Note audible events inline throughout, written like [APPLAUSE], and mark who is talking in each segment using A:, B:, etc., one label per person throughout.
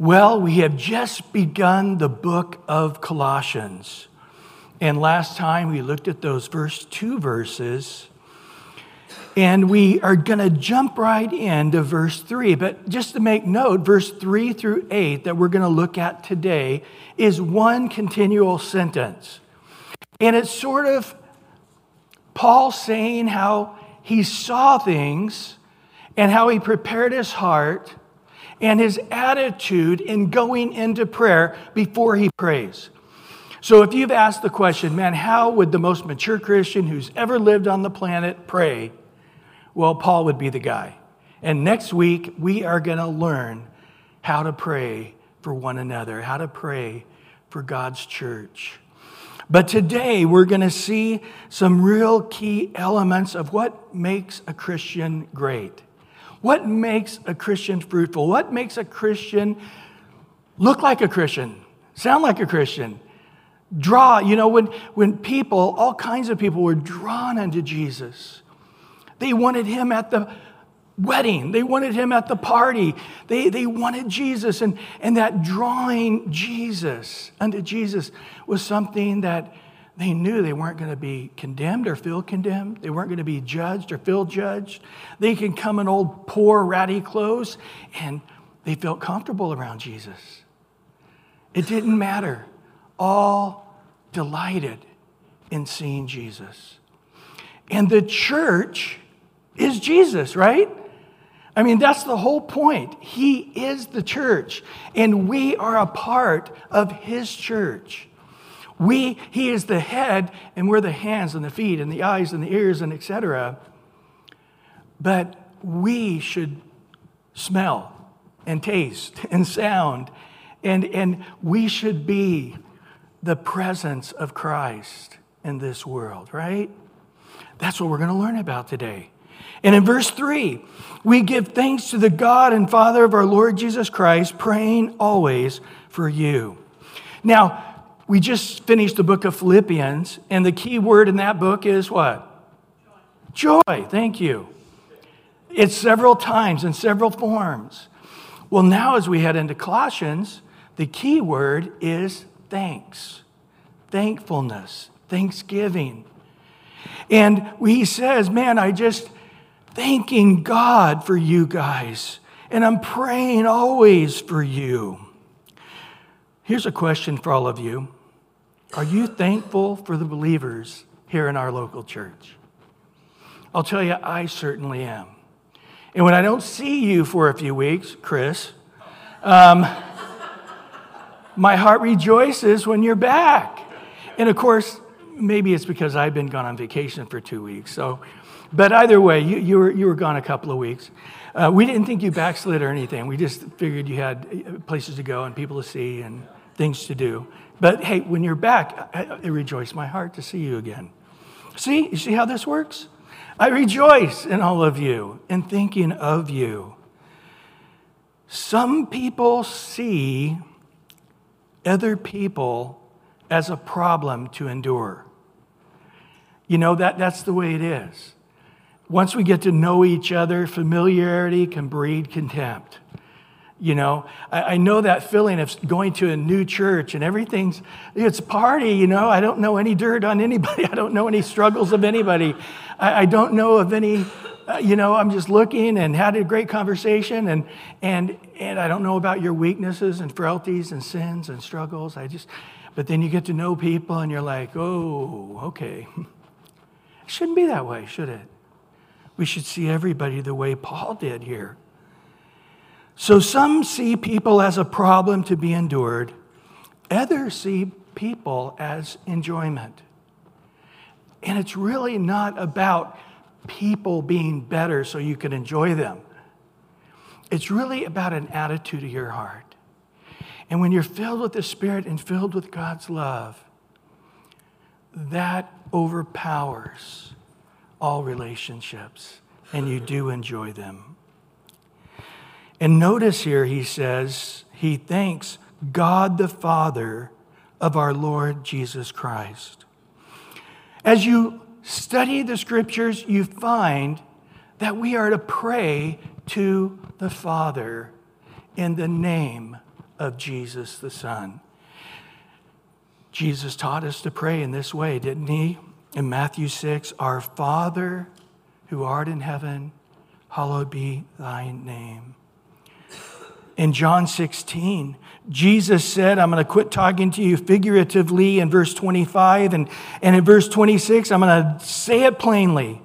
A: Well, we have just begun the book of Colossians. And last time we looked at those first two verses. And we are going to jump right into verse 3. But just to make note, verse 3 through 8 that we're going to look at today is one continual sentence. And it's sort of Paul saying how he saw things and how he prepared his heart and his attitude in going into prayer before he prays. So, if you've asked the question, man, how would the most mature Christian who's ever lived on the planet pray? Well, Paul would be the guy. And next week, we are going to learn how to pray for one another, how to pray for God's church. But today, we're going to see some real key elements of what makes a Christian great. What makes a Christian fruitful? What makes a Christian look like a Christian, sound like a Christian? Draw, you know, when, when people, all kinds of people were drawn unto Jesus, they wanted him at the wedding, they wanted him at the party, they, they wanted Jesus. And, and that drawing Jesus unto Jesus was something that they knew they weren't going to be condemned or feel condemned. They weren't going to be judged or feel judged. They can come in old, poor, ratty clothes, and they felt comfortable around Jesus. It didn't matter. All delighted in seeing Jesus. And the church is Jesus, right? I mean, that's the whole point. He is the church, and we are a part of his church. We, he is the head, and we're the hands and the feet and the eyes and the ears and etc. But we should smell and taste [LAUGHS] and sound, and, and we should be the presence of Christ in this world, right? That's what we're going to learn about today. And in verse 3, we give thanks to the God and Father of our Lord Jesus Christ, praying always for you. Now, we just finished the book of Philippians, and the key word in that book is what? Joy. Thank you. It's several times in several forms. Well, now as we head into Colossians, the key word is thanks, thankfulness, thanksgiving. And he says, Man, I just thanking God for you guys, and I'm praying always for you. Here's a question for all of you are you thankful for the believers here in our local church? I'll tell you, I certainly am. And when I don't see you for a few weeks, Chris, um, my heart rejoices when you're back. And of course, maybe it's because I've been gone on vacation for two weeks. So, but either way, you, you, were, you were gone a couple of weeks. Uh, we didn't think you backslid or anything. We just figured you had uh, places to go and people to see and things to do. But hey, when you're back, it rejoices my heart to see you again. See, you see how this works? I rejoice in all of you and thinking of you. Some people see other people as a problem to endure. You know, that, that's the way it is. Once we get to know each other, familiarity can breed contempt. You know, I, I, know that feeling of going to a new church and everything's, it's party, you know. I don't know any dirt on anybody. [LAUGHS] I don't know any struggles of anybody. I, I don't know of any, uh, you know, I'm just looking and had a great conversation and, and, and I don't know about your weaknesses and frailties and sins and struggles. I just, but then you get to know people and you're like, oh, okay. It [LAUGHS] shouldn't be that way, should it? We should see everybody the way Paul did here. So some see people as a problem to be endured, others see people as enjoyment. And it's really not about people being better so you can enjoy them. It's really about an attitude of your heart. And when you're filled with the Spirit and filled with God's love, that overpowers all relationships, and you do enjoy them. And notice here, he says, he thanks God the Father of our Lord Jesus Christ. As you study the scriptures, you find that we are to pray to the Father in the name of Jesus the Son. Jesus taught us to pray in this way, didn't he? In Matthew 6, Our Father who art in heaven, hallowed be thy name. In John 16, Jesus said, I'm going to quit talking to you figuratively in verse 25, and, and in verse 26, I'm going to say it plainly.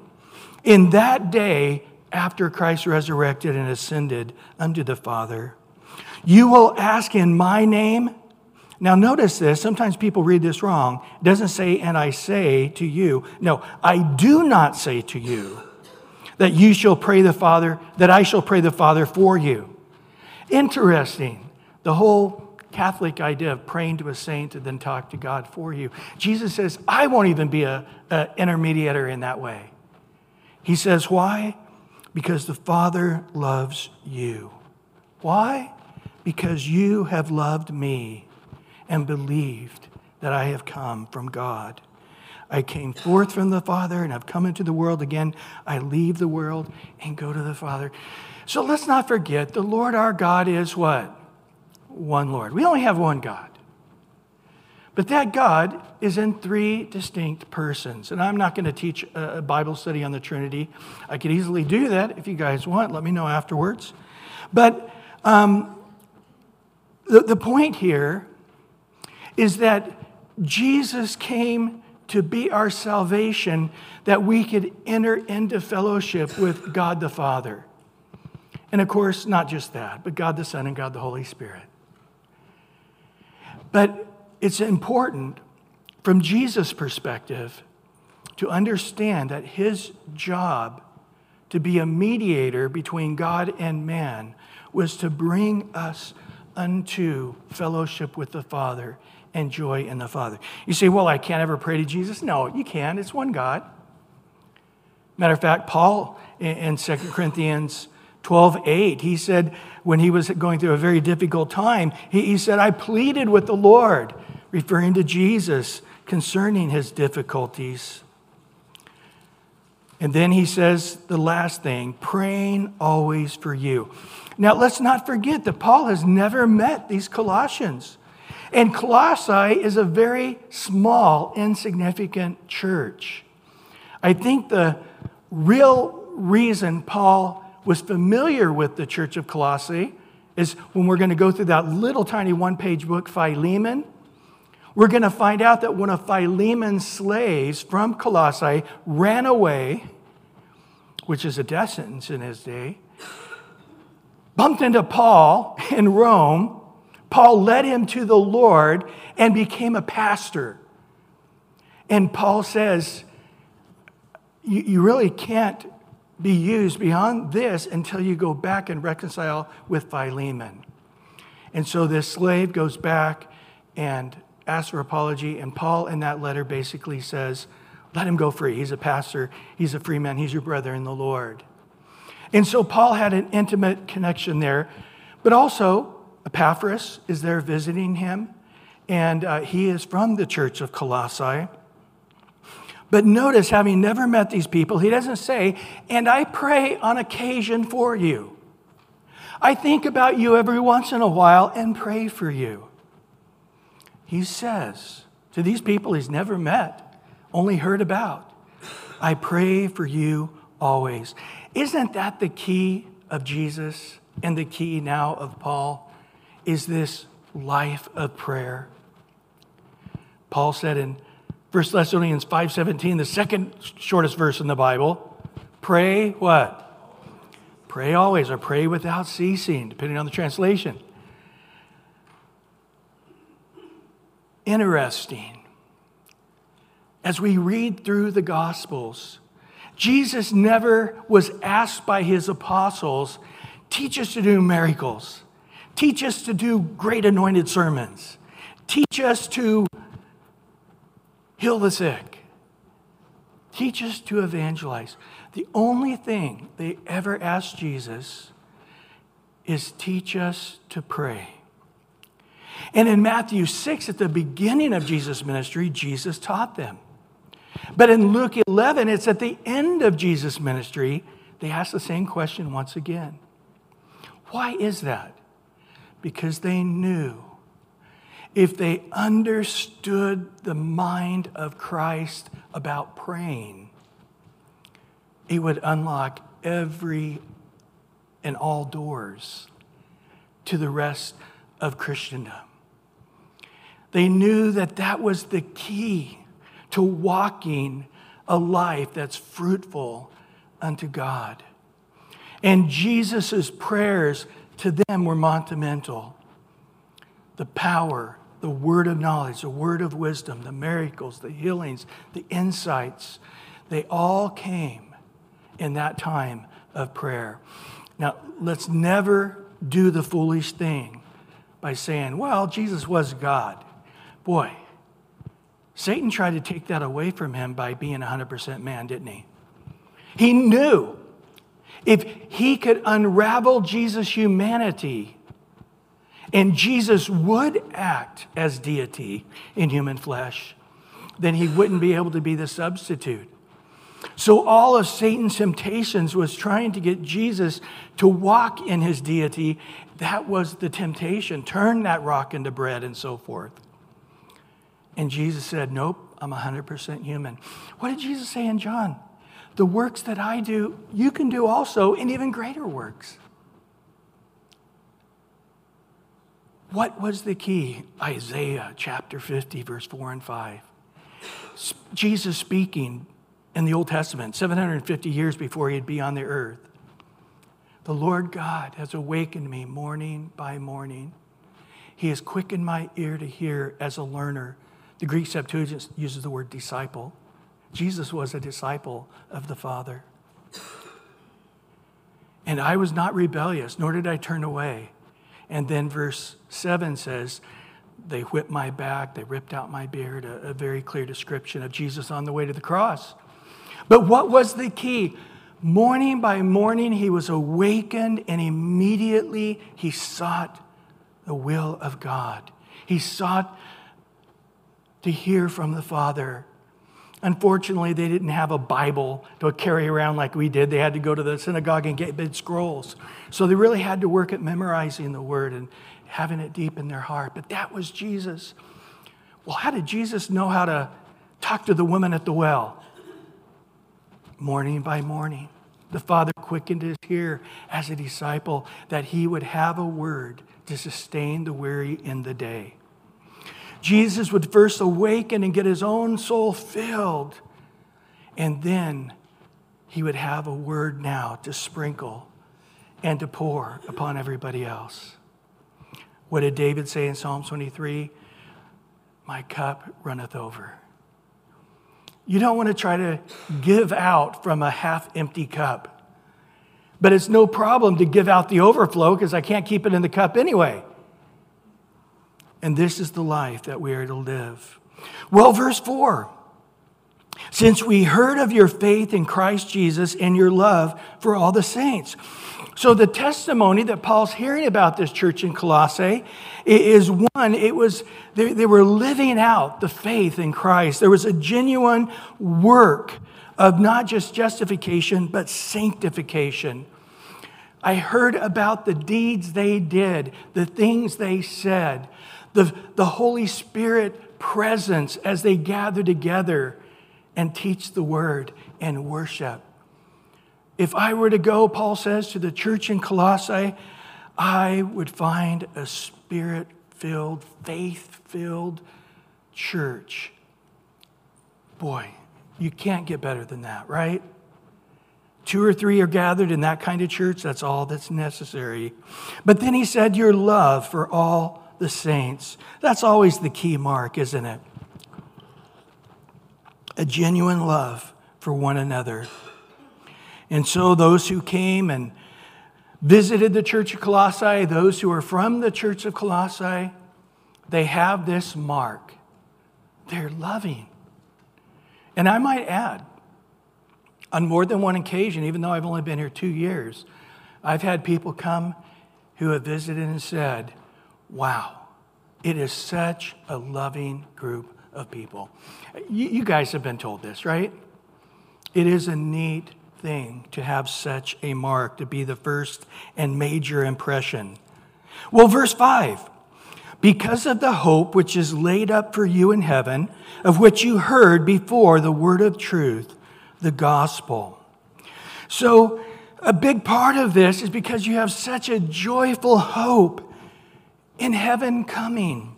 A: In that day, after Christ resurrected and ascended unto the Father, you will ask in my name. Now, notice this. Sometimes people read this wrong. It doesn't say, and I say to you. No, I do not say to you that you shall pray the Father, that I shall pray the Father for you. Interesting. The whole Catholic idea of praying to a saint and then talk to God for you. Jesus says, I won't even be an intermediary in that way. He says, Why? Because the Father loves you. Why? Because you have loved me and believed that I have come from God. I came forth from the Father and have come into the world again. I leave the world and go to the Father. So let's not forget the Lord our God is what? One Lord. We only have one God. But that God is in three distinct persons. And I'm not going to teach a Bible study on the Trinity. I could easily do that if you guys want. Let me know afterwards. But um, the, the point here is that Jesus came to be our salvation that we could enter into fellowship with God the Father. And of course, not just that, but God the Son and God the Holy Spirit. But it's important from Jesus' perspective to understand that his job to be a mediator between God and man was to bring us unto fellowship with the Father and joy in the Father. You say, well, I can't ever pray to Jesus. No, you can. It's one God. Matter of fact, Paul in 2 Corinthians 12 8, he said, when he was going through a very difficult time, he, said, I pleaded with the Lord referring to Jesus concerning his difficulties. And then he says the last thing praying always for you. Now, let's not forget that Paul has never met these Colossians. And Colossae is a very small, insignificant church. I think the real reason Paul was familiar with the church of Colossae is when we're going to go through that little tiny one page book, Philemon. We're going to find out that one of Philemon's slaves from Colossae ran away, which is a death sentence in his day, bumped into Paul in Rome. Paul led him to the Lord and became a pastor. And Paul says, You, you really can't be used beyond this until you go back and reconcile with Philemon. And so this slave goes back and asks for apology, and Paul in that letter basically says, Let him go free. He's a pastor, he's a free man, he's your brother in the Lord. And so Paul had an intimate connection there, but also Epaphras is there visiting him, and uh, he is from the church of Colossae. But notice, having never met these people, he doesn't say, and I pray on occasion for you. I think about you every once in a while and pray for you he says to these people he's never met, only heard about, I pray for you always. Isn't that the key of Jesus and the key now of Paul? Is this life of prayer? Paul said in 1 Thessalonians 5:17, the second shortest verse in the Bible, pray what? Pray always or pray without ceasing, depending on the translation. interesting. As we read through the Gospels, Jesus never was asked by his apostles, teach us to do miracles, teach us to do great anointed sermons, teach us to heal the sick, teach us to evangelize. The only thing they ever asked Jesus is teach us to pray. And in Matthew 6, at the beginning of Jesus' ministry, Jesus taught them. But in Luke 11, it's at the end of Jesus' ministry, they ask the same question once again. Why is that? because they knew if they understood the mind of Christ about praying, it would unlock every and all doors to the rest of Christendom. They knew that that was the key to walking a life that's fruitful unto God. And Jesus' prayers to them were monumental. The power, the word of knowledge, the word of wisdom, the miracles, the healings, the insights, they all came in that time of prayer. Now, let's never do the foolish thing by saying, well, Jesus was God. Boy, Satan tried to take that away from him by being 100% man, didn't he? He knew if he could unravel Jesus' humanity and Jesus would act as deity in human flesh, then he wouldn't be able to be the substitute. So, all of Satan's temptations was trying to get Jesus to walk in his deity. That was the temptation. Turn that rock into bread and so forth. And Jesus said, Nope, I'm 100% human. What did Jesus say in John? The works that I do, you can do also, and even greater works. What was the key? Isaiah chapter 50, verse 4 and 5. Jesus speaking in the Old Testament, 750 years before he'd be on the earth. The Lord God has awakened me morning by morning. He has quickened my ear to hear as a learner. The Greek Septuagint uses the word disciple. Jesus was a disciple of the Father. And I was not rebellious, nor did I turn away. And then verse 7 says, They whipped my back, they ripped out my beard, a, a very clear description of Jesus on the way to the cross. But what was the key? Morning by morning, he was awakened and immediately he sought the will of God. He sought to hear from the Father. Unfortunately, they didn't have a Bible to carry around like we did. They had to go to the synagogue and get big scrolls. So they really had to work at memorizing the word and having it deep in their heart. But that was Jesus. Well, how did Jesus know how to talk to the woman at the well? Morning by morning, the Father quickened his ear as a disciple that he would have a word to sustain the weary in the day. Jesus would first awaken and get his own soul filled. And then he would have a word now to sprinkle and to pour upon everybody else. What did David say in Psalm 23? My cup runneth over. You don't want to try to give out from a half empty cup. But it's no problem to give out the overflow because I can't keep it in the cup anyway. And this is the life that we are to live. Well, verse 4 since we heard of your faith in Christ Jesus and your love for all the saints. So, the testimony that Paul's hearing about this church in Colossae is one, it was, they, they were living out the faith in Christ. There was a genuine work of not just justification, but sanctification. I heard about the deeds they did, the things they said, the, the Holy Spirit presence as they gather together and teach the word and worship. If I were to go, Paul says, to the church in Colossae, I would find a spirit filled, faith filled church. Boy, you can't get better than that, right? Two or three are gathered in that kind of church, that's all that's necessary. But then he said, Your love for all the saints. That's always the key mark, isn't it? A genuine love for one another. And so those who came and visited the church of Colossae, those who are from the church of Colossae, they have this mark. They're loving. And I might add, on more than one occasion, even though I've only been here two years, I've had people come who have visited and said, Wow, it is such a loving group of people. You, you, guys have been told this, right? It is a neat thing to have such a mark, to be the first and major impression. Well, verse 5 because of the hope which is laid up for you in heaven, of which you heard before the word of truth, the gospel. So, a big part of this is because you have such a joyful hope in heaven coming.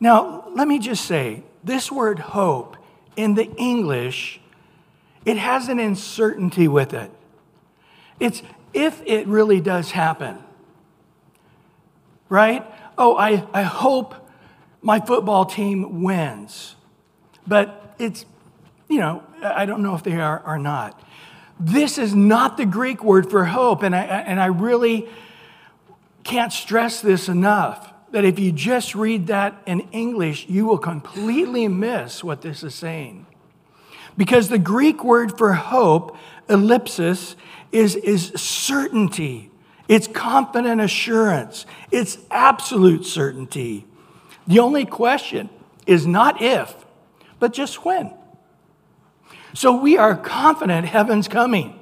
A: Now, let me just say this word hope in the English, it has an uncertainty with it. It's if it really does happen, right? oh, I, I hope my football team wins. But it's, you know, I don't know if they are or not. This is not the Greek word for hope. And I, and I really can't stress this enough that if you just read that in English, you will completely miss what this is saying. Because the Greek word for hope, elpis, is, is certainty it's confident assurance. It's absolute certainty. The only question is not if, but just when. So we are confident heaven's coming.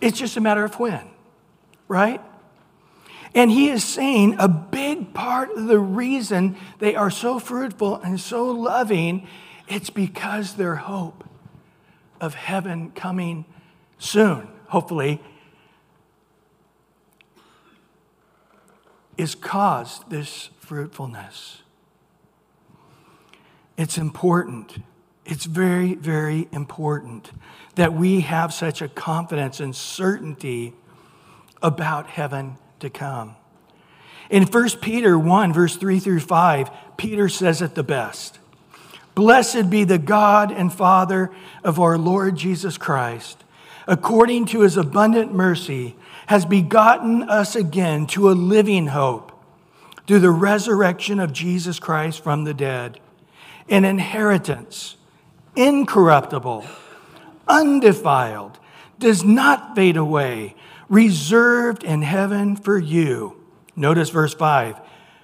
A: It's just a matter of when, right? And he is saying a big part of the reason they are so fruitful and so loving, it's because their hope of heaven coming soon, hopefully, is caused this fruitfulness. It's important. It's very, very important that we have such a confidence and certainty about heaven to come. In 1 Peter 1, verse 3 through 5, Peter says it the best Blessed be the God and Father of our Lord Jesus Christ. According to his abundant mercy, has begotten us again to a living hope through the resurrection of Jesus Christ from the dead, an inheritance incorruptible, undefiled, does not fade away, reserved in heaven for you. Notice verse 5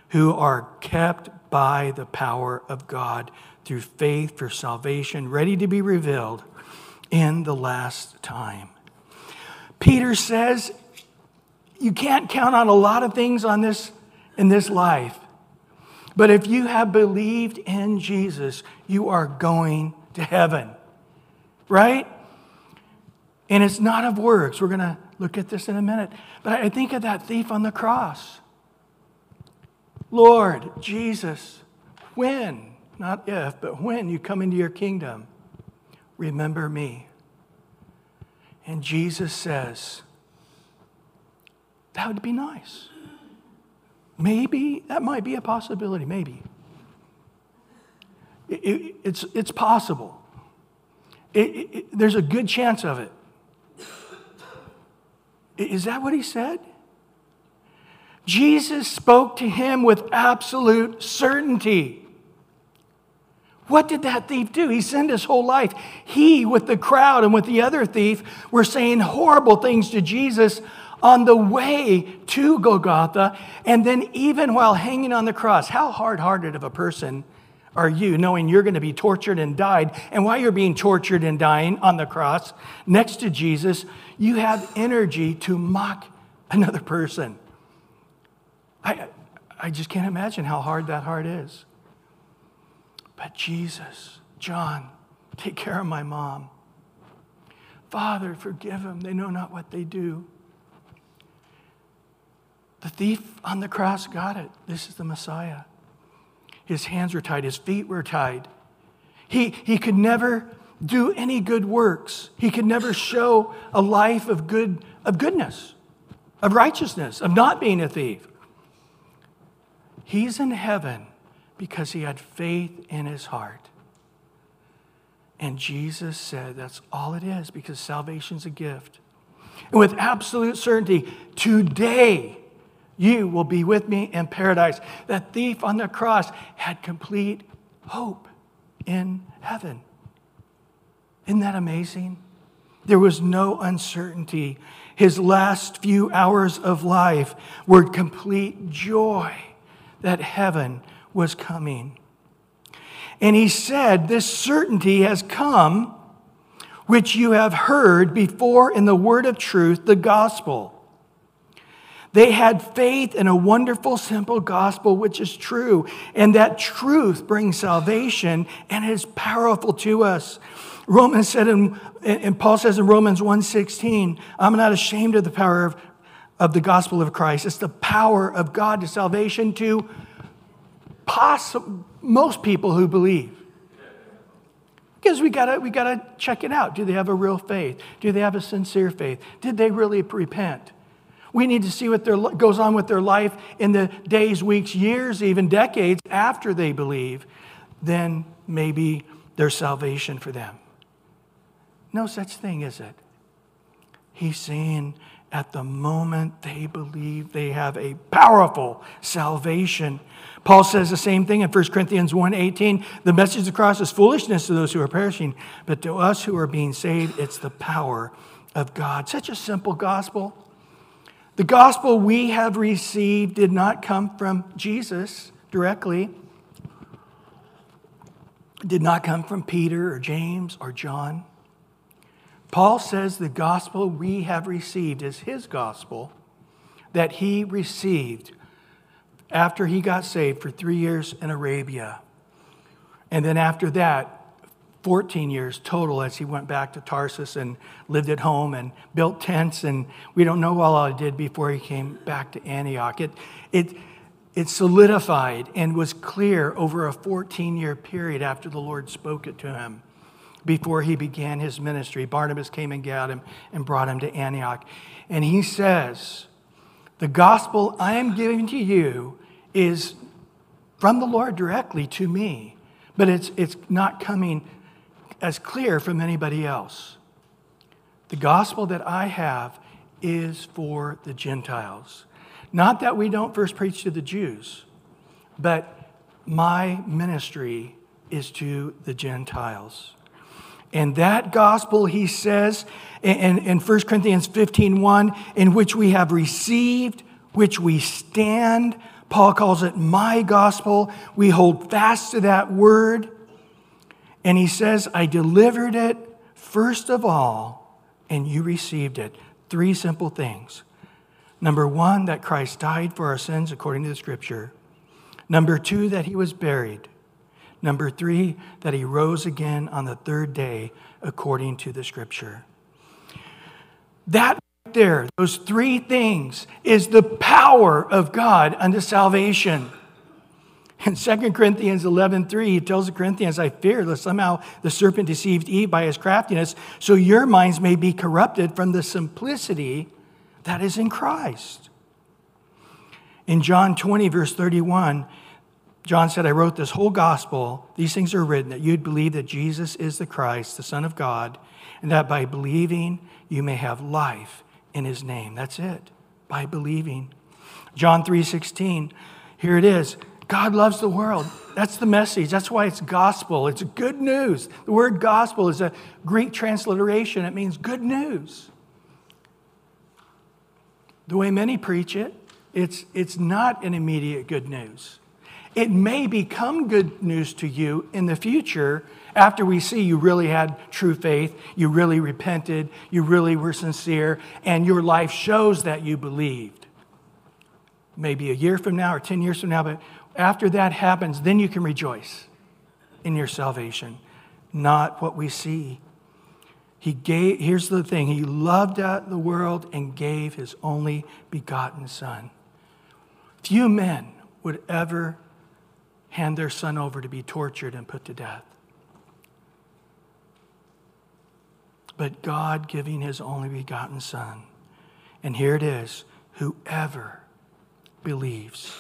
A: who are kept by the power of God through faith for salvation, ready to be revealed in the last time. Peter says you can't count on a lot of things on this in this life. But if you have believed in Jesus, you are going to heaven. Right? And it's not of works. We're going to look at this in a minute. But I think of that thief on the cross. Lord Jesus, when, not if, but when you come into your kingdom, remember me. And Jesus says, that would be nice. Maybe that might be a possibility, maybe. It, it, it's, it's possible. It, there's a good chance of it. Is that what he said? Jesus spoke to him with absolute certainty. What did that thief do? He sinned his whole life. He, with the crowd and with the other thief, were saying horrible things to Jesus on the way to Golgotha, and then even while hanging on the cross. How hard hearted of a person are you knowing you're going to be tortured and died? And while you're being tortured and dying on the cross next to Jesus, you have energy to mock another person. I, I just can't imagine how hard that heart is. But Jesus, John, take care of my mom. Father, forgive them. They know not what they do. The thief on the cross got it. This is the Messiah. His hands were tied, his feet were tied. He, he could never do any good works. He could never show a life of good of goodness, of righteousness, of not being a thief. He's in heaven because he had faith in his heart. And Jesus said that's all it is because salvation's a gift. And with absolute certainty, today you will be with me in paradise. The thief on the cross had complete hope in heaven. Isn't that amazing? There was no uncertainty. His last few hours of life were complete joy that heaven was coming. And he said, This certainty has come, which you have heard before in the word of truth, the gospel They had faith in a wonderful, simple gospel, which is true. And that truth brings salvation and is powerful to us. Romans said, in, and Paul says in Romans 1.16, I'm not ashamed of the power of, of the gospel of Christ. It's the power of God to salvation to poss- most people who believe. Because we gotta, we gotta check it out. Do they have a real faith? Do they have a sincere faith? Did they really repent? We need to see what their, goes on with their life in the days, weeks, years, even decades after they believe. Then maybe there's salvation for them. No such thing, is it? He's saying at the moment they believe they have a powerful salvation. Paul says the same thing in 1 Corinthians 1:18, the message of the cross is foolishness to those who are perishing, but to us who are being saved, it's the power of God. Such a simple gospel. The gospel we have received did not come from Jesus directly. It did not come from Peter or James or John. Paul says the gospel we have received is his gospel that he received after he got saved for three years in Arabia. And then after that, 14 years total as he went back to Tarsus and lived at home and built tents. And we don't know all he did before he came back to Antioch. It, it, it solidified and was clear over a 14 year period after the Lord spoke it to him before he began his ministry. Barnabas came and got him and brought him to Antioch. And he says, The gospel I am giving to you is from the Lord directly to me, but it's, it's not coming as clear from anybody else. The gospel that I have is for the Gentiles. Not that we don't first preach to the Jews, but my ministry is to the Gentiles. And that gospel, he says in, in 1 Corinthians 15 1, in which we have received, which we stand. Paul calls it my gospel. We hold fast to that word. And he says, I delivered it first of all, and you received it. Three simple things. Number one, that Christ died for our sins according to the scripture. Number two, that he was buried. Number three, that he rose again on the third day according to the scripture. That right there, those three things, is the power of God unto salvation. In 2 Corinthians 11 3, he tells the Corinthians, I fear that somehow the serpent deceived Eve by his craftiness, so your minds may be corrupted from the simplicity that is in Christ. In John 20, verse 31, John said, I wrote this whole gospel. These things are written that you'd believe that Jesus is the Christ, the Son of God, and that by believing you may have life in his name. That's it. By believing. John 3:16. Here it is. God loves the world. That's the message. That's why it's gospel. It's good news. The word gospel is a Greek transliteration. It means good news. The way many preach it, it's, it's not an immediate good news. It may become good news to you in the future after we see you really had true faith, you really repented, you really were sincere, and your life shows that you believed. Maybe a year from now or 10 years from now, but after that happens, then you can rejoice in your salvation, not what we see. He gave, here's the thing He loved the world and gave His only begotten Son. Few men would ever hand their son over to be tortured and put to death. But God giving his only begotten Son. And here it is whoever believes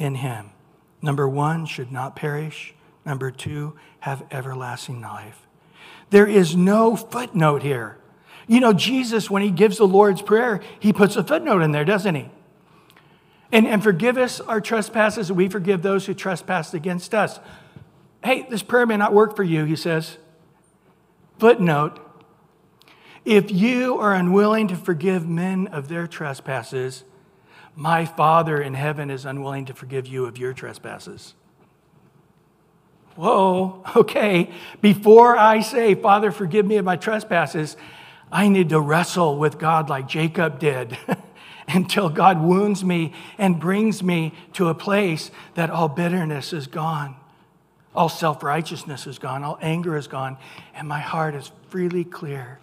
A: in him, number one, should not perish. Number two, have everlasting life. There is no footnote here. You know, Jesus, when he gives the Lord's Prayer, he puts a footnote in there, doesn't he? And, and forgive us our trespasses, we forgive those who trespass against us. Hey, this prayer may not work for you, he says. Footnote If you are unwilling to forgive men of their trespasses, my Father in heaven is unwilling to forgive you of your trespasses. Whoa, [LAUGHS] okay. Before I say, Father, forgive me of my trespasses, I need to wrestle with God like Jacob did. [LAUGHS] until God wounds me and brings me to a place that all bitterness is gone, all self righteousness is gone, all anger is gone, and my heart is freely clear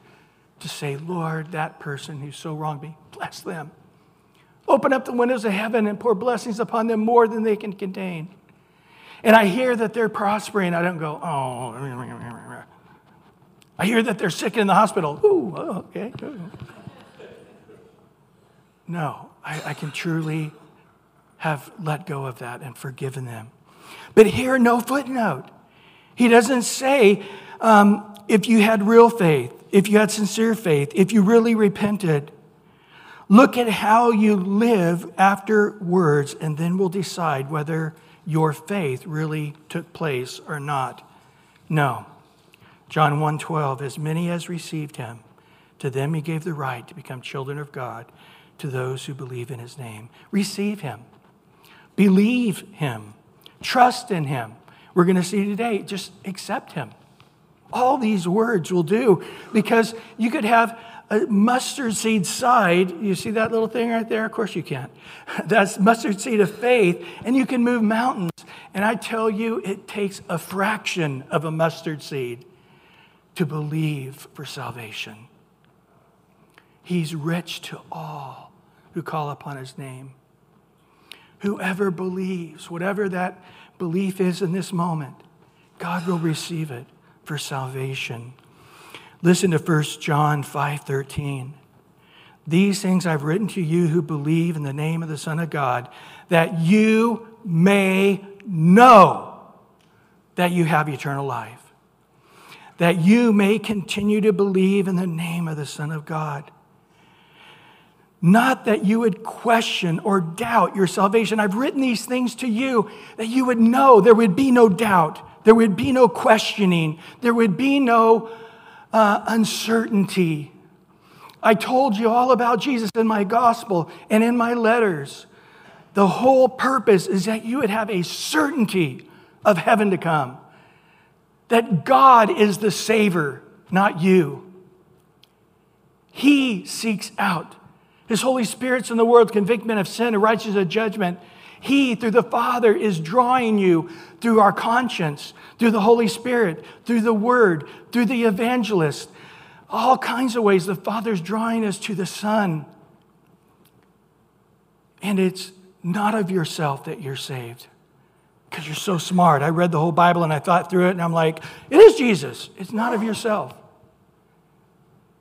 A: to say, Lord, that person who so wronged me, bless them. Open up the windows of heaven and pour blessings upon them more than they can contain. And I hear that they're prospering. I don't go, oh. I hear that they're sick in the hospital. Ooh, oh, okay. No, I, I can truly have let go of that and forgiven them. But here, no footnote. He doesn't say um, if you had real faith, if you had sincere faith, if you really repented. Look at how you live after words, and then we'll decide whether your faith really took place or not. No. John 1:12 As many as received him to them he gave the right to become children of God to those who believe in his name. Receive him. Believe him. Trust in him. We're going to see today just accept him. All these words will do because you could have a mustard seed side. You see that little thing right there? Of course you can't. [LAUGHS] That's mustard seed of faith, and you can move mountains. And I tell you, it takes a fraction of a mustard seed to believe for salvation. He's rich to all who call upon his name. Whoever believes, whatever that belief is in this moment, God will receive it for salvation. Listen to 1 John 5:13. These things I've written to you who believe in the name of the Son of God, that you may know that you have eternal life, that you may continue to believe in the name of the Son of God. Not that you would question or doubt your salvation. I've written these things to you that you would know there would be no doubt, there would be no questioning, there would be no uh, uncertainty. I told you all about Jesus in my gospel and in my letters. The whole purpose is that you would have a certainty of heaven to come, that God is the Savior, not you. He seeks out. His Holy Spirit's in the world, convict men of sin and righteousness of judgment. He, through the Father, is drawing you through our conscience, through the Holy Spirit, through the Word, through the evangelist. All kinds of ways the Father's drawing us to the Son. And it's not of yourself that you're saved because you're so smart. I read the whole Bible and I thought through it and I'm like, it is Jesus. It's not of yourself,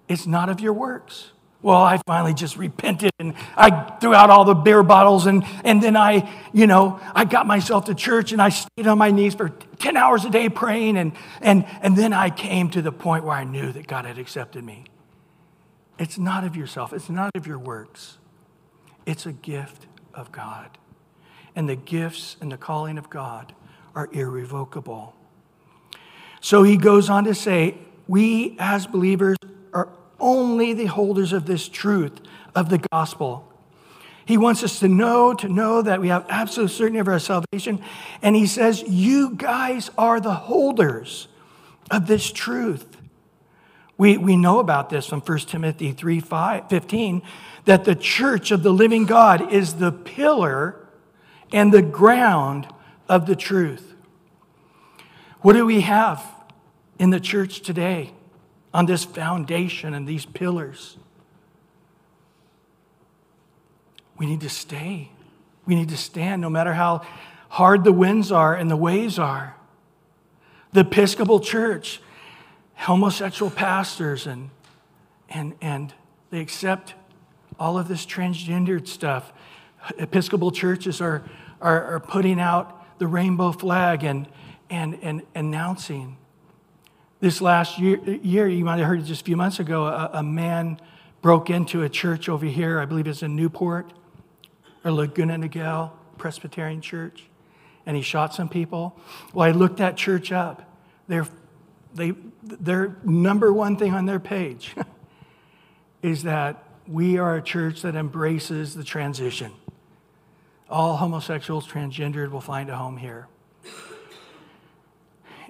A: it's not of your works. Well, I finally just repented and I threw out all the beer bottles and, and then I, you know, I got myself to church and I stayed on my knees for 10 hours a day praying and, and, and then I came to the point where I knew that God had accepted me. It's not of yourself. It's not of your works. It's a gift of God. And the gifts and the calling of God are irrevocable. So he goes on to say, we as believers only the holders of this truth of the gospel. He wants us to know, to know that we have absolute certainty of our salvation. And he says, You guys are the holders of this truth. We, we know about this from 1 Timothy 3 5, 15, that the church of the living God is the pillar and the ground of the truth. What do we have in the church today? On this foundation and these pillars. We need to stay. We need to stand no matter how hard the winds are and the waves are. The Episcopal Church, homosexual pastors, and, and, and they accept all of this transgendered stuff. Episcopal churches are, are, are putting out the rainbow flag and, and, and announcing this last year, year, you might have heard just a few months ago, a, a man broke into a church over here, I believe it's in Newport or Laguna Niguel Presbyterian Church, and he shot some people. Well, I looked that church up. Their, they, their number one thing on their page [LAUGHS] is that we are a church that embraces the transition. All homosexuals, transgendered will find a home here.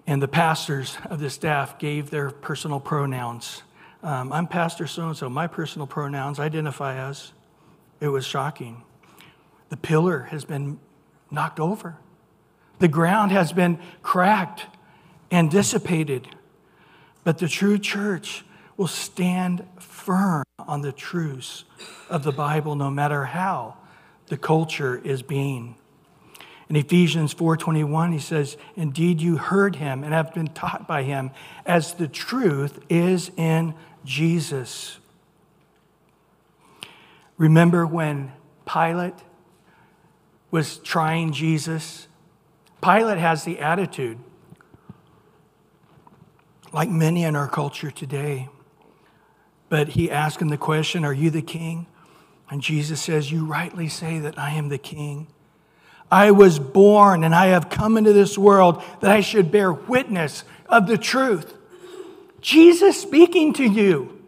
A: And the pastors of the staff gave their personal pronouns. Um, I'm Pastor so and so. My personal pronouns identify as. It was shocking. The pillar has been knocked over, the ground has been cracked and dissipated. But the true church will stand firm on the truths of the Bible no matter how the culture is being. In Ephesians 4:21 he says, "Indeed you heard him and have been taught by him as the truth is in Jesus." Remember when Pilate was trying Jesus? Pilate has the attitude like many in our culture today. But he asked him the question, Are you the king? And Jesus says, You rightly say that I am the king. I was born and I have come into this world that I should bear witness of the truth. Jesus speaking to you.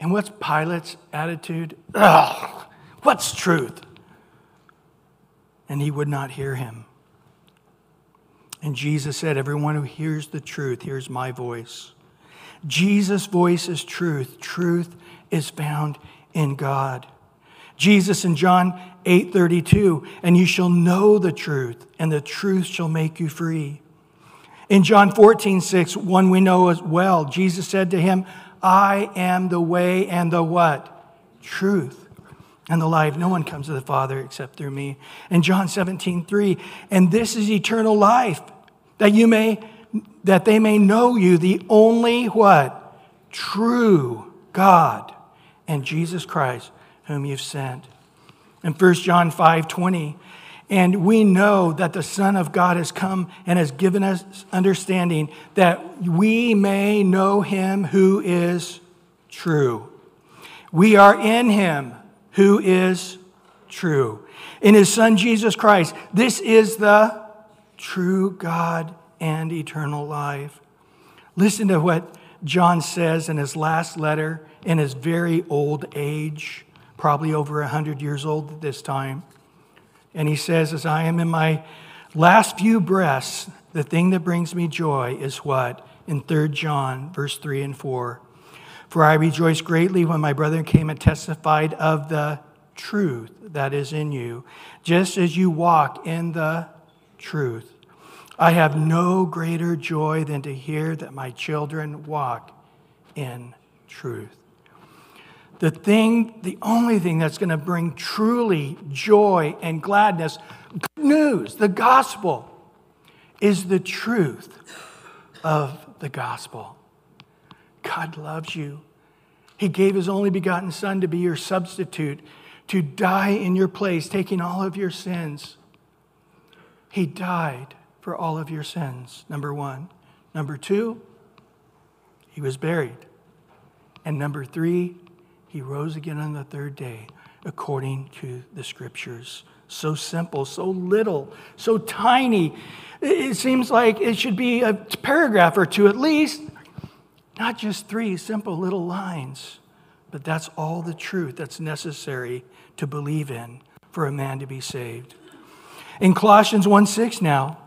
A: And what's Pilate's attitude? Ugh, what's truth? And he would not hear him. And Jesus said, Everyone who hears the truth hears my voice. Jesus' voice is truth. Truth is found in God. Jesus in John 8:32, and you shall know the truth, and the truth shall make you free. In John 14, 6, one we know as well, Jesus said to him, I am the way and the what? Truth and the life. No one comes to the Father except through me. In John 17, 3, and this is eternal life, that you may that they may know you, the only what? True God and Jesus Christ, whom you've sent. In 1 John 5 20, and we know that the Son of God has come and has given us understanding that we may know him who is true. We are in him who is true. In his Son Jesus Christ, this is the true God and eternal life. Listen to what John says in his last letter in his very old age, probably over 100 years old at this time. And he says, As I am in my last few breaths, the thing that brings me joy is what? In 3 John, verse 3 and 4. For I rejoiced greatly when my brother came and testified of the truth that is in you, just as you walk in the truth. I have no greater joy than to hear that my children walk in truth. The thing, the only thing that's going to bring truly joy and gladness, good news, the gospel, is the truth of the gospel. God loves you. He gave his only begotten Son to be your substitute, to die in your place, taking all of your sins. He died for all of your sins, number one. Number two, he was buried. And number three, he rose again on the third day according to the scriptures. So simple, so little, so tiny. It seems like it should be a paragraph or two at least, not just three simple little lines. But that's all the truth that's necessary to believe in for a man to be saved. In Colossians 1 6 now,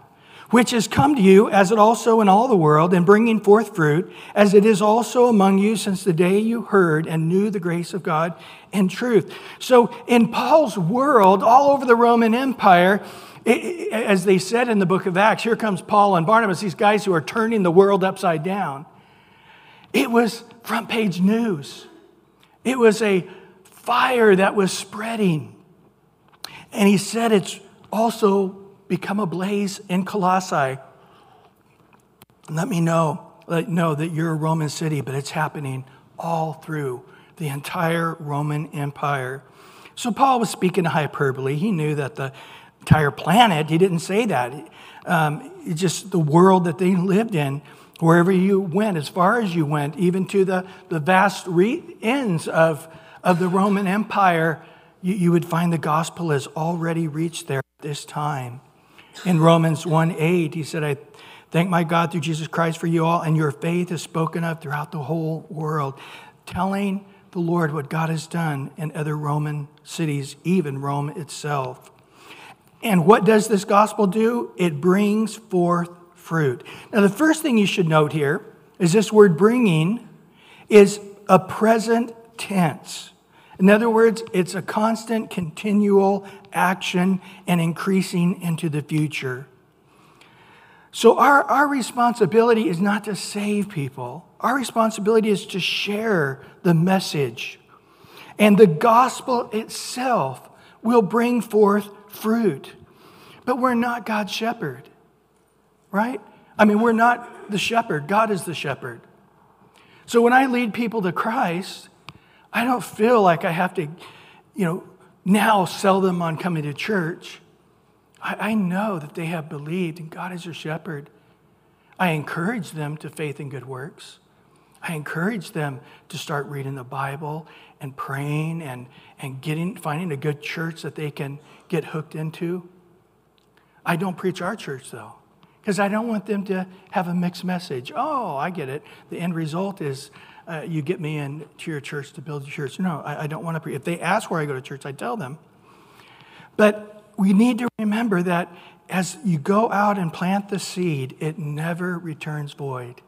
A: which has come to you, as it also in all the world, and bringing forth fruit, as it is also among you since the day you heard and knew the grace of God and truth. So, in Paul's world, all over the Roman Empire, as they said in the book of Acts, here comes Paul and Barnabas, these guys who are turning the world upside down. It was front page news, it was a fire that was spreading. And he said it's also become ablaze in Colossae. Let me know, let know that you're a Roman city, but it's happening all through the entire Roman Empire. So Paul was speaking hyperbole. He knew that the entire planet, he didn't say that, um, just the world that they lived in, wherever you went, as far as you went, even to the, the vast re- ends of, of the Roman Empire, you, you would find the gospel has already reached there at this time. In Romans 1 8, he said, I thank my God through Jesus Christ for you all, and your faith is spoken of throughout the whole world, telling the Lord what God has done in other Roman cities, even Rome itself. And what does this gospel do? It brings forth fruit. Now, the first thing you should note here is this word bringing is a present tense. In other words, it's a constant, continual action and increasing into the future. So, our, our responsibility is not to save people, our responsibility is to share the message. And the gospel itself will bring forth fruit. But we're not God's shepherd, right? I mean, we're not the shepherd, God is the shepherd. So when I lead people to Christ, I don't feel like I have to, you know, now sell them on coming to church. I, I know that they have believed and God is their shepherd. I encourage them to faith and good works. I encourage them to start reading the Bible and praying and, and getting, finding a good church that they can get hooked into. I don't preach our church though because I don't want them to have a mixed message. Oh, I get it. The end result is uh, you get me into your church to build your church. No, I, I don't want to. Pre- if they ask where I go to church, I tell them. But we need to remember that as you go out and plant the seed, it never returns void.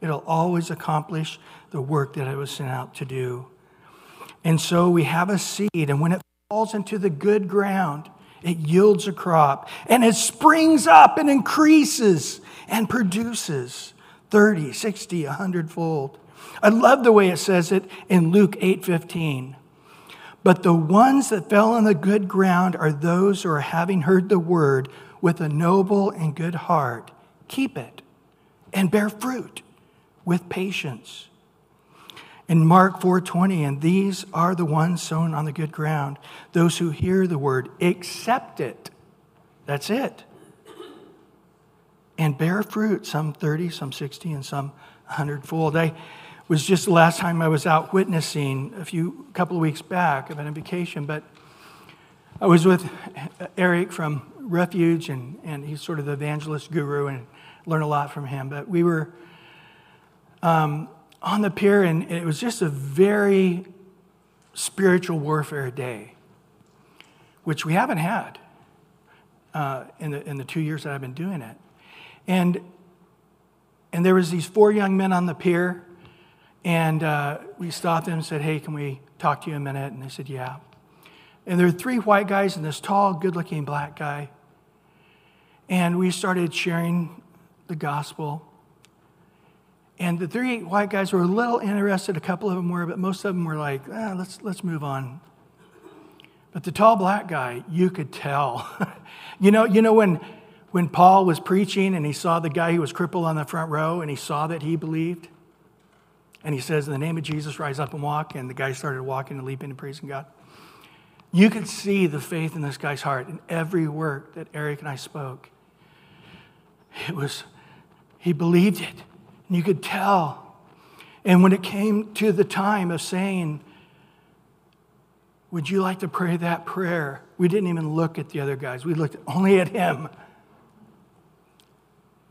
A: It'll always accomplish the work that it was sent out to do. And so we have a seed, and when it falls into the good ground, it yields a crop and it springs up and increases and produces 30, 60, 100 fold. I love the way it says it in Luke 8:15. But the ones that fell on the good ground are those who are having heard the word with a noble and good heart. Keep it and bear fruit with patience in Mark 4:20 and these are the ones sown on the good ground those who hear the word accept it that's it and bear fruit some 30 some 60 and some 100 fold I was just the last time I was out witnessing a few couple of weeks back I've been on vacation but I was with Eric from Refuge and, and he's sort of the evangelist guru and learned a lot from him but we were um, on the pier, and it was just a very spiritual warfare day, which we haven't had uh, in, the, in the two years that I've been doing it. And, and there was these four young men on the pier, and uh, we stopped them and said, hey, can we talk to you a minute? And they said, yeah. And there were three white guys and this tall, good-looking black guy. And we started sharing the gospel. And the three white guys were a little interested, a couple of them were, but most of them were like, ah, let's, let's move on. But the tall black guy, you could tell. [LAUGHS] you know, you know when, when Paul was preaching and he saw the guy who was crippled on the front row and he saw that he believed? And he says, In the name of Jesus, rise up and walk. And the guy started walking and leaping and praising God. You could see the faith in this guy's heart in every word that Eric and I spoke. It was, he believed it. And you could tell. And when it came to the time of saying, Would you like to pray that prayer? We didn't even look at the other guys, we looked only at him.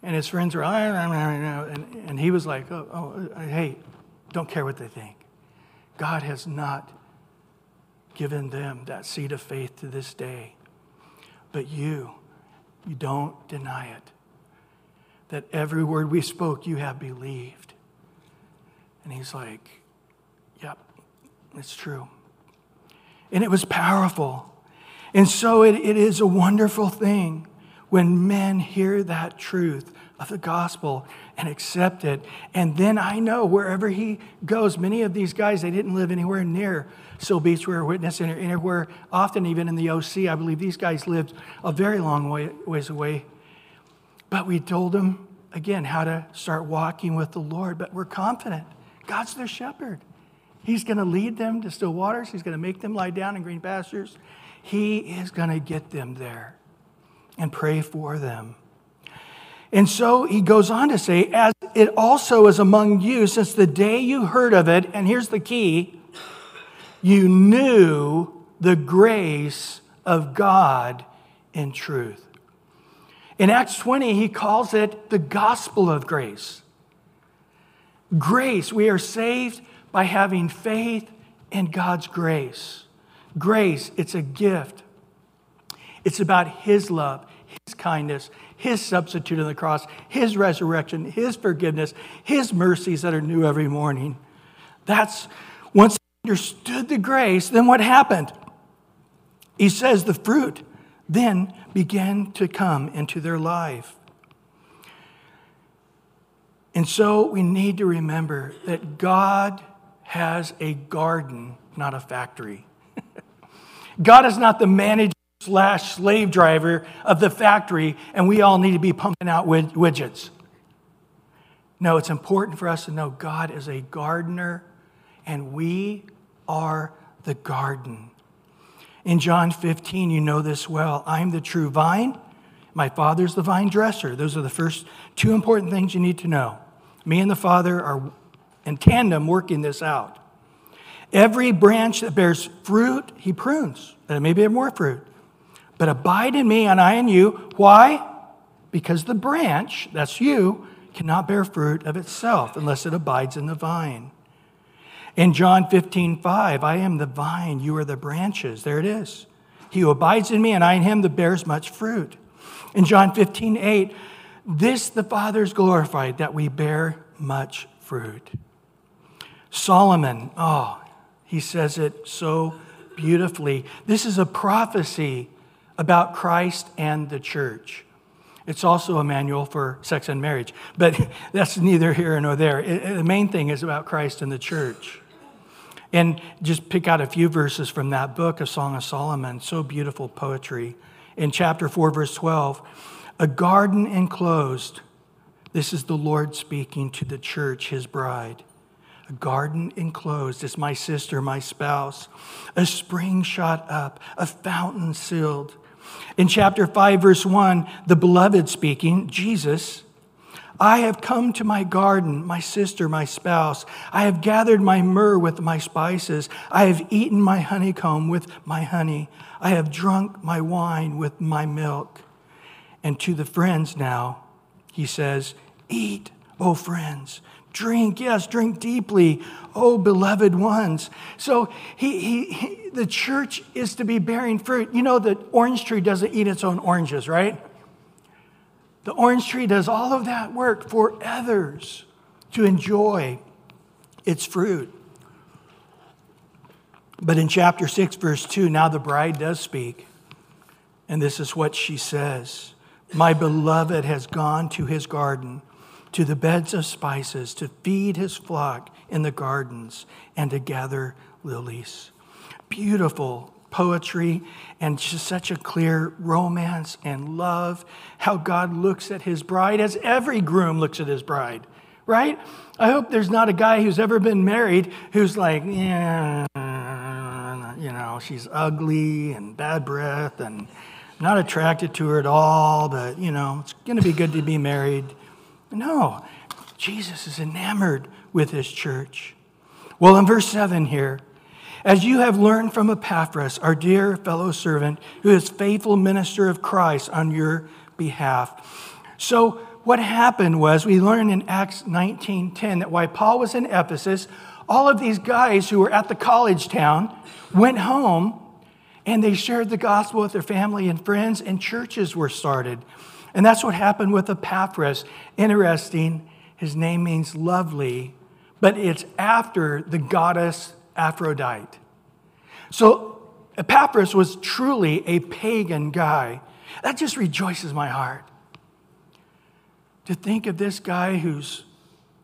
A: And his friends were, ah, and, and he was like, oh, oh, hey, don't care what they think. God has not given them that seed of faith to this day. But you, you don't deny it that every word we spoke, you have believed. And he's like, Yep, it's true. And it was powerful. And so it, it is a wonderful thing when men hear that truth of the gospel and accept it. And then I know wherever he goes, many of these guys, they didn't live anywhere near Seal Beach where we're witnessing, or anywhere, often even in the OC. I believe these guys lived a very long way, ways away but we told them, again, how to start walking with the Lord. But we're confident God's their shepherd. He's going to lead them to still waters, He's going to make them lie down in green pastures. He is going to get them there and pray for them. And so he goes on to say, as it also is among you since the day you heard of it, and here's the key you knew the grace of God in truth. In Acts 20, he calls it the gospel of grace. Grace, we are saved by having faith in God's grace. Grace, it's a gift. It's about His love, His kindness, His substitute on the cross, His resurrection, His forgiveness, His mercies that are new every morning. That's once understood the grace, then what happened? He says the fruit then began to come into their life. And so we need to remember that God has a garden, not a factory. [LAUGHS] God is not the manager slash slave driver of the factory, and we all need to be pumping out widgets. No, it's important for us to know God is a gardener, and we are the garden. In John 15, you know this well. I'm the true vine. My Father's the vine dresser. Those are the first two important things you need to know. Me and the Father are in tandem working this out. Every branch that bears fruit, he prunes, that it may bear more fruit. But abide in me and I in you. Why? Because the branch, that's you, cannot bear fruit of itself unless it abides in the vine. In John 15, 5, I am the vine, you are the branches. There it is. He who abides in me and I in him that bears much fruit. In John 15, 8, this the Father is glorified, that we bear much fruit. Solomon, oh, he says it so beautifully. This is a prophecy about Christ and the church. It's also a manual for sex and marriage, but [LAUGHS] that's neither here nor there. the main thing is about Christ and the church. And just pick out a few verses from that book, A Song of Solomon. So beautiful poetry. In chapter 4, verse 12, a garden enclosed. This is the Lord speaking to the church, his bride. A garden enclosed is my sister, my spouse. A spring shot up, a fountain sealed. In chapter 5, verse 1, the beloved speaking, Jesus, I have come to my garden, my sister, my spouse. I have gathered my myrrh with my spices. I have eaten my honeycomb with my honey. I have drunk my wine with my milk. And to the friends now, he says, Eat, O friends. Drink, yes, drink deeply, O beloved ones. So he, he, he, the church is to be bearing fruit. You know, the orange tree doesn't eat its own oranges, right? The orange tree does all of that work for others to enjoy its fruit. But in chapter 6, verse 2, now the bride does speak. And this is what she says My beloved has gone to his garden to the beds of spices, to feed his flock in the gardens, and to gather lilies. Beautiful poetry and just such a clear romance and love. How God looks at his bride as every groom looks at his bride, right? I hope there's not a guy who's ever been married who's like, yeah, you know, she's ugly and bad breath and not attracted to her at all, but, you know, it's going to be good to be married. No, Jesus is enamored with his church. Well, in verse 7 here, as you have learned from Epaphras, our dear fellow servant, who is faithful minister of Christ on your behalf. So, what happened was we learned in Acts 19:10 that while Paul was in Ephesus, all of these guys who were at the college town went home and they shared the gospel with their family and friends, and churches were started. And that's what happened with Epaphras. Interesting, his name means lovely, but it's after the goddess Aphrodite. So Epaphras was truly a pagan guy. That just rejoices my heart. To think of this guy who's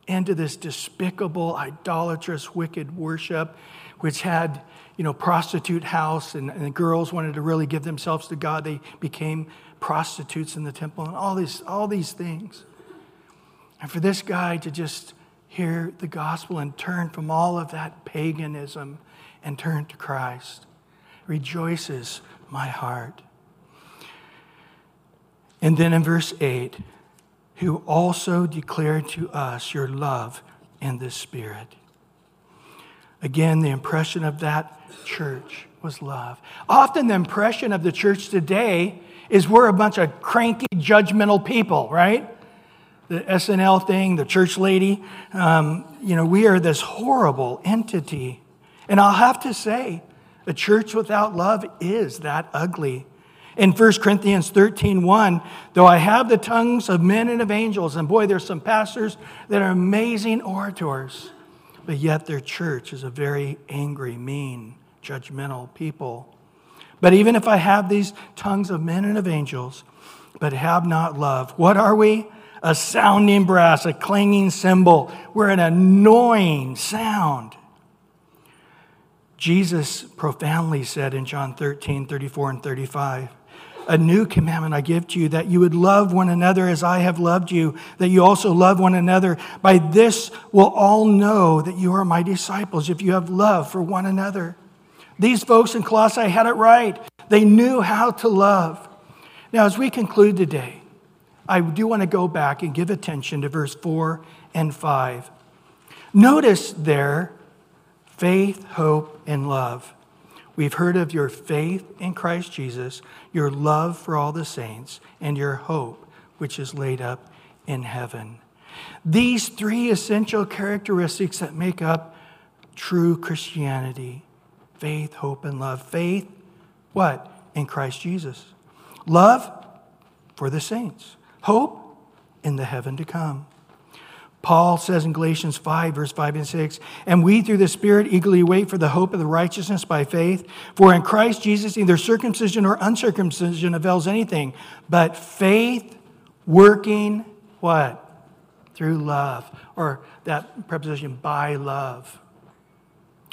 A: into this despicable, idolatrous, wicked worship, which had you know, prostitute house, and, and the girls wanted to really give themselves to God. They became prostitutes in the temple and all these, all these things. And for this guy to just hear the gospel and turn from all of that paganism and turn to Christ rejoices my heart. And then in verse 8, who also declared to us your love in the Spirit. Again, the impression of that church was love. Often, the impression of the church today is we're a bunch of cranky, judgmental people, right? The SNL thing, the church lady, um, you know, we are this horrible entity. And I'll have to say, a church without love is that ugly. In 1 Corinthians 13, 1, though I have the tongues of men and of angels, and boy, there's some pastors that are amazing orators but yet their church is a very angry, mean, judgmental people. But even if I have these tongues of men and of angels, but have not love, what are we? A sounding brass, a clanging cymbal. We're an annoying sound. Jesus profoundly said in John 13, 34, and 35, a new commandment I give to you that you would love one another as I have loved you, that you also love one another. By this will all know that you are my disciples if you have love for one another. These folks in Colossae had it right. They knew how to love. Now, as we conclude today, I do want to go back and give attention to verse 4 and 5. Notice there faith, hope, and love. We've heard of your faith in Christ Jesus, your love for all the saints, and your hope, which is laid up in heaven. These three essential characteristics that make up true Christianity faith, hope, and love. Faith, what? In Christ Jesus. Love for the saints. Hope in the heaven to come. Paul says in Galatians 5, verse 5 and 6, and we through the Spirit eagerly wait for the hope of the righteousness by faith. For in Christ Jesus, neither circumcision or uncircumcision avails anything, but faith working what? Through love. Or that preposition, by love,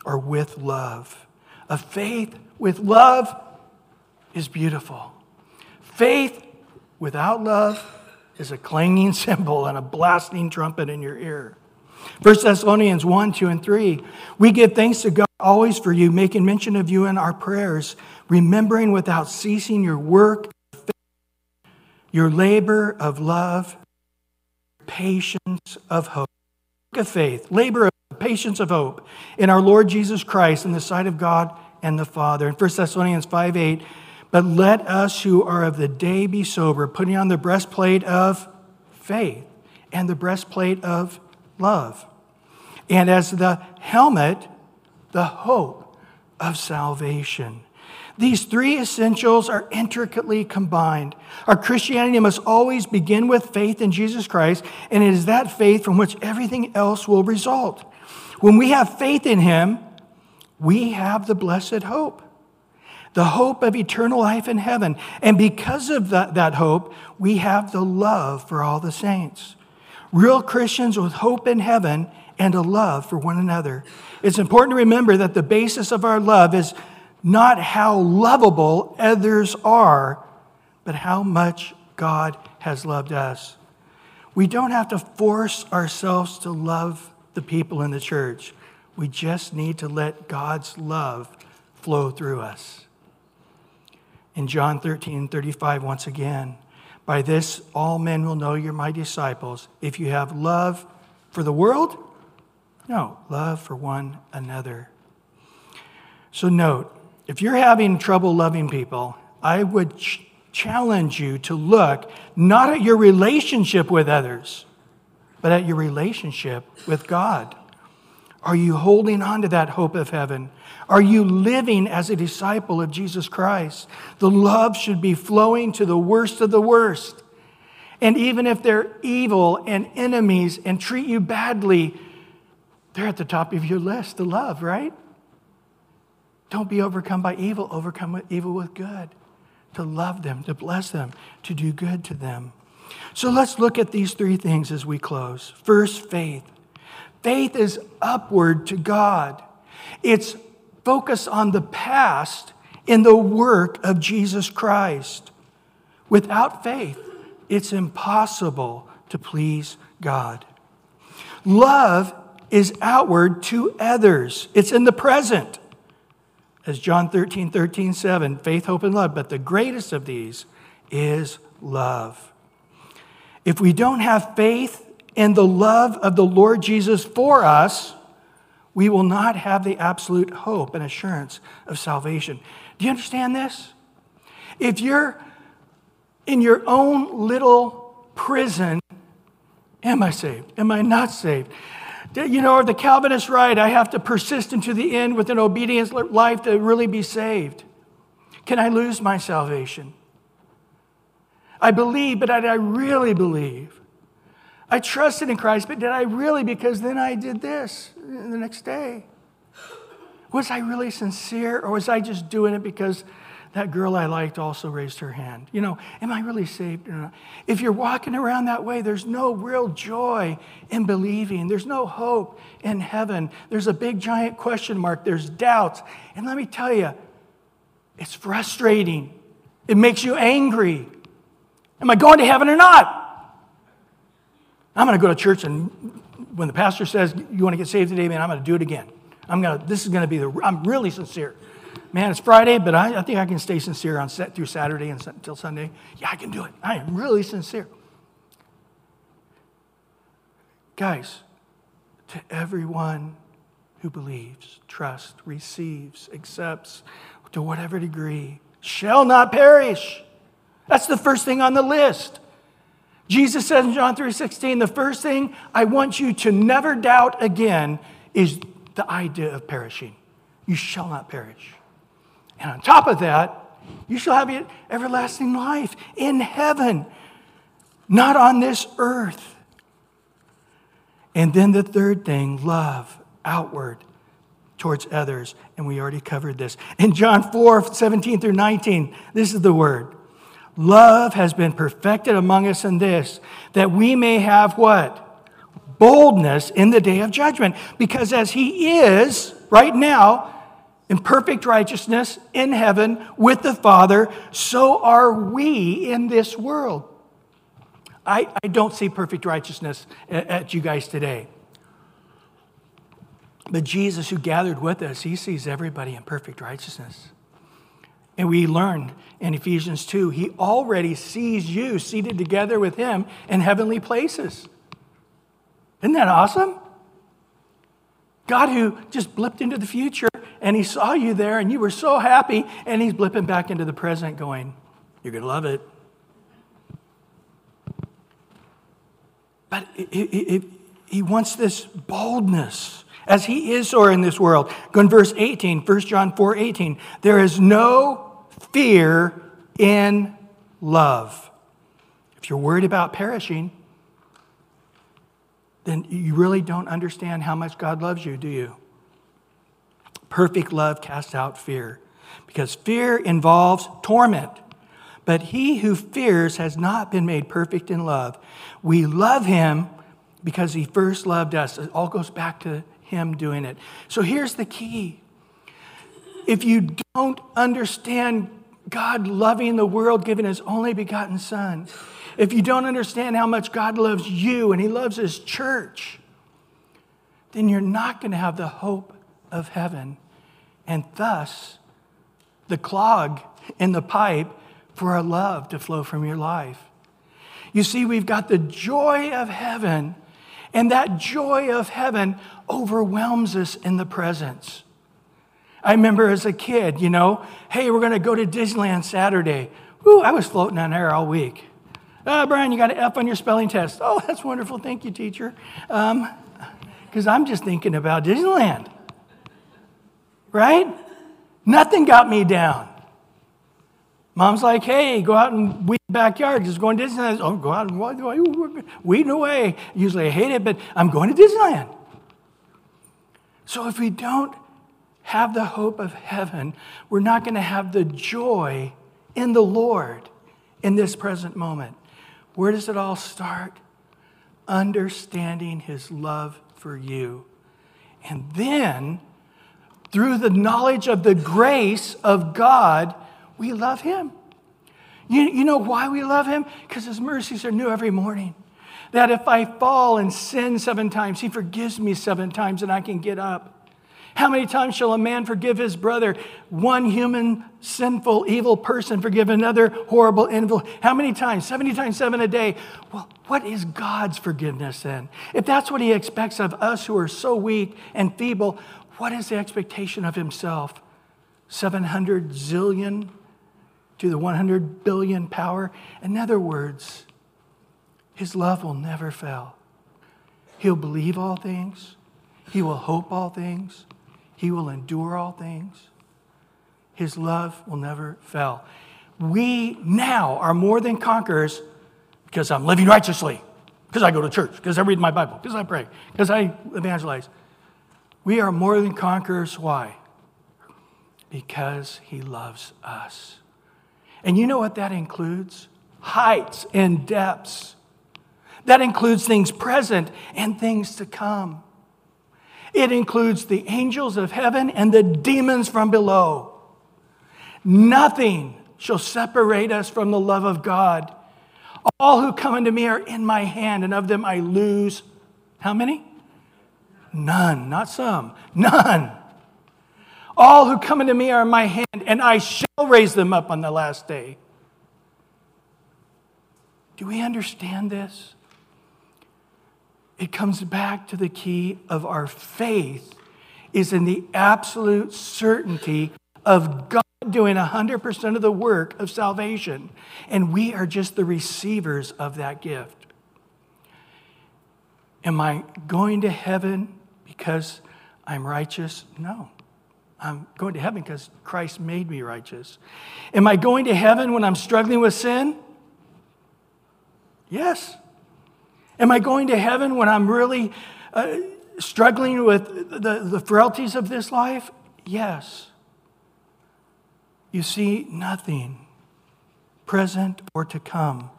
A: or with love. A faith with love is beautiful. Faith without love is a clanging [LAUGHS] cymbal and a blasting trumpet in your ear. 1 Thessalonians 1, 2, and 3. We give thanks to God always for you, making mention of you in our prayers, remembering without ceasing your work, your labor of love, patience of hope. Of faith, labor of patience of hope in our Lord Jesus Christ in the sight of God and the Father. In 1 Thessalonians 5 8, but let us who are of the day be sober, putting on the breastplate of faith and the breastplate of love. And as the helmet, the hope of salvation. These three essentials are intricately combined. Our Christianity must always begin with faith in Jesus Christ, and it is that faith from which everything else will result. When we have faith in Him, we have the blessed hope, the hope of eternal life in heaven. And because of that, that hope, we have the love for all the saints. Real Christians with hope in heaven and a love for one another. It's important to remember that the basis of our love is not how lovable others are, but how much God has loved us. We don't have to force ourselves to love the people in the church. We just need to let God's love flow through us. In John 13 35, once again, by this all men will know you're my disciples if you have love for the world. No, love for one another. So, note, if you're having trouble loving people, I would ch- challenge you to look not at your relationship with others, but at your relationship with God. Are you holding on to that hope of heaven? Are you living as a disciple of Jesus Christ? The love should be flowing to the worst of the worst. And even if they're evil and enemies and treat you badly, they're at the top of your list, the love, right? Don't be overcome by evil, overcome with evil with good. To love them, to bless them, to do good to them. So let's look at these three things as we close. First, faith. Faith is upward to God, it's focused on the past in the work of Jesus Christ. Without faith, it's impossible to please God. Love is outward to others, it's in the present. As John 13, 13, 7, faith, hope, and love. But the greatest of these is love. If we don't have faith in the love of the Lord Jesus for us, we will not have the absolute hope and assurance of salvation. Do you understand this? If you're in your own little prison, am I saved? Am I not saved? You know, the Calvinists right? I have to persist into the end with an obedience life to really be saved. Can I lose my salvation? I believe, but did I really believe I trusted in Christ, but did I really? Because then I did this the next day. Was I really sincere, or was I just doing it because that girl I liked also raised her hand? You know, am I really saved or not? If you're walking around that way, there's no real joy in believing. There's no hope in heaven. There's a big giant question mark. There's doubts. And let me tell you, it's frustrating. It makes you angry. Am I going to heaven or not? I'm going to go to church and when the pastor says, You want to get saved today, man, I'm going to do it again. I'm going to, this is going to be the, I'm really sincere. Man, it's Friday, but I, I think I can stay sincere on set through Saturday and until Sunday. Yeah, I can do it. I am really sincere. Guys, to everyone who believes, trusts, receives, accepts, to whatever degree, shall not perish. That's the first thing on the list. Jesus says in John 3:16, the first thing I want you to never doubt again is the idea of perishing. You shall not perish. And on top of that, you shall have everlasting life in heaven, not on this earth. And then the third thing, love outward towards others. And we already covered this. In John 4 17 through 19, this is the word Love has been perfected among us in this, that we may have what? Boldness in the day of judgment. Because as He is right now, in perfect righteousness in heaven with the Father, so are we in this world. I, I don't see perfect righteousness at, at you guys today. But Jesus, who gathered with us, he sees everybody in perfect righteousness. And we learn in Ephesians 2, he already sees you seated together with him in heavenly places. Isn't that awesome? God, who just blipped into the future and he saw you there and you were so happy, and he's blipping back into the present going, You're going to love it. But it, it, it, he wants this boldness as he is or in this world. Go in verse 18, 1 John 4 18. There is no fear in love. If you're worried about perishing, then you really don't understand how much God loves you, do you? Perfect love casts out fear because fear involves torment. But he who fears has not been made perfect in love. We love him because he first loved us. It all goes back to him doing it. So here's the key if you don't understand God loving the world, giving his only begotten Son, if you don't understand how much God loves you and he loves his church, then you're not going to have the hope of heaven and thus the clog in the pipe for a love to flow from your life. You see, we've got the joy of heaven, and that joy of heaven overwhelms us in the presence. I remember as a kid, you know, hey, we're going to go to Disneyland Saturday. Woo, I was floating on air all week. Oh, Brian, you got an F on your spelling test. Oh, that's wonderful. Thank you, teacher. Because um, I'm just thinking about Disneyland. Right? Nothing got me down. Mom's like, hey, go out and weed the backyard. Just going to Disneyland. Oh, go out and weed away. Usually I hate it, but I'm going to Disneyland. So if we don't have the hope of heaven, we're not going to have the joy in the Lord in this present moment. Where does it all start? Understanding his love for you. And then, through the knowledge of the grace of God, we love him. You, you know why we love him? Because his mercies are new every morning. That if I fall and sin seven times, he forgives me seven times and I can get up. How many times shall a man forgive his brother? One human, sinful, evil person forgive another horrible, evil. How many times? 70 times seven a day. Well, what is God's forgiveness then? If that's what he expects of us who are so weak and feeble, what is the expectation of himself? 700 zillion to the 100 billion power? In other words, his love will never fail. He'll believe all things. He will hope all things. He will endure all things. His love will never fail. We now are more than conquerors because I'm living righteously. because I go to church, because I read my Bible, because I pray, because I evangelize. We are more than conquerors. Why? Because he loves us. And you know what that includes? Heights and depths. That includes things present and things to come. It includes the angels of heaven and the demons from below. Nothing shall separate us from the love of God. All who come unto me are in my hand, and of them I lose how many? None, not some, none. All who come unto me are in my hand, and I shall raise them up on the last day. Do we understand this? It comes back to the key of our faith is in the absolute certainty of God doing 100% of the work of salvation, and we are just the receivers of that gift. Am I going to heaven because I'm righteous? No. I'm going to heaven because Christ made me righteous. Am I going to heaven when I'm struggling with sin? Yes. Am I going to heaven when I'm really uh, struggling with the, the frailties of this life? Yes. You see, nothing, present or to come,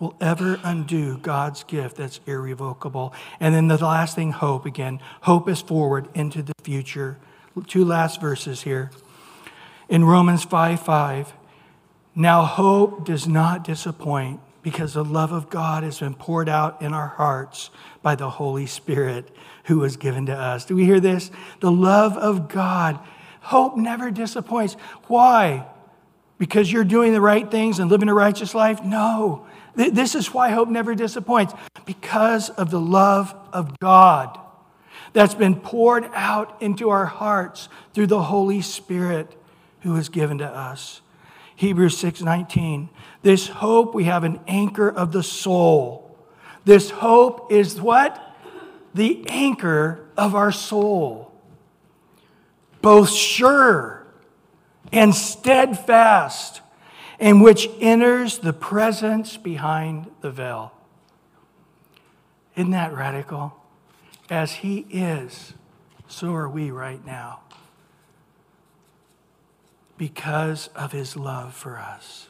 A: will ever undo God's gift that's irrevocable. And then the last thing, hope again. Hope is forward into the future. Two last verses here. In Romans 5 5, now hope does not disappoint because the love of God has been poured out in our hearts by the Holy Spirit who was given to us. Do we hear this? The love of God Hope never disappoints. Why? Because you're doing the right things and living a righteous life? No. This is why hope never disappoints. Because of the love of God that's been poured out into our hearts through the Holy Spirit who is given to us. Hebrews 6:19. This hope we have an anchor of the soul. This hope is what? The anchor of our soul both sure and steadfast, and which enters the presence behind the veil. Isn't that radical? As He is, so are we right now. Because of His love for us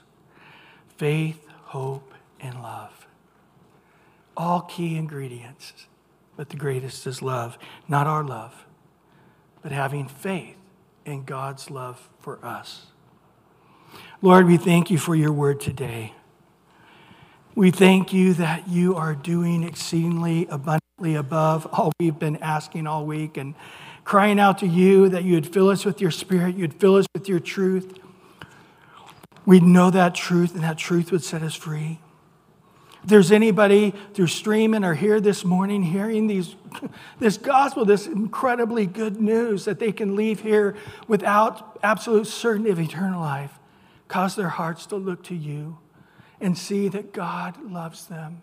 A: faith, hope, and love. All key ingredients, but the greatest is love, not our love but having faith in God's love for us. Lord, we thank you for your word today. We thank you that you are doing exceedingly abundantly above all we've been asking all week and crying out to you that you'd fill us with your spirit, you'd fill us with your truth. We'd know that truth, and that truth would set us free. If there's anybody through streaming or here this morning hearing these, [LAUGHS] this gospel, this incredibly good news that they can leave here without absolute certainty of eternal life, cause their hearts to look to you and see that God loves them.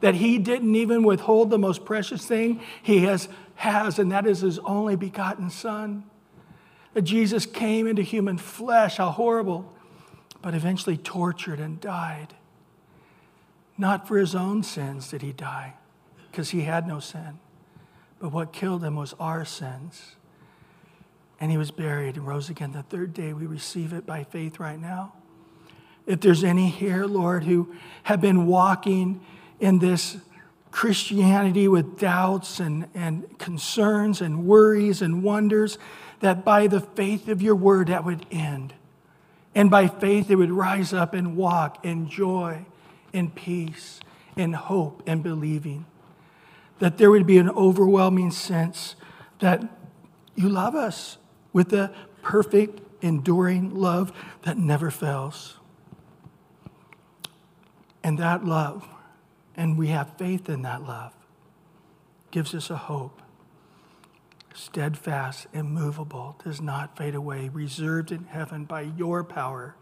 A: That He didn't even withhold the most precious thing He has, has and that is His only begotten Son. That Jesus came into human flesh, how horrible, but eventually tortured and died not for his own sins did he die, because he had no sin. But what killed him was our sins. And he was buried and rose again the third day. We receive it by faith right now. If there's any here, Lord, who have been walking in this Christianity with doubts and, and concerns and worries and wonders, that by the faith of your word that would end. And by faith it would rise up and walk in joy in peace, in hope, and believing. That there would be an overwhelming sense that you love us with a perfect, enduring love that never fails. And that love, and we have faith in that love, gives us a hope. Steadfast, immovable, does not fade away, reserved in heaven by your power.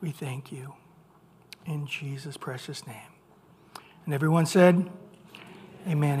A: We thank you in Jesus' precious name. And everyone said, Amen. Amen.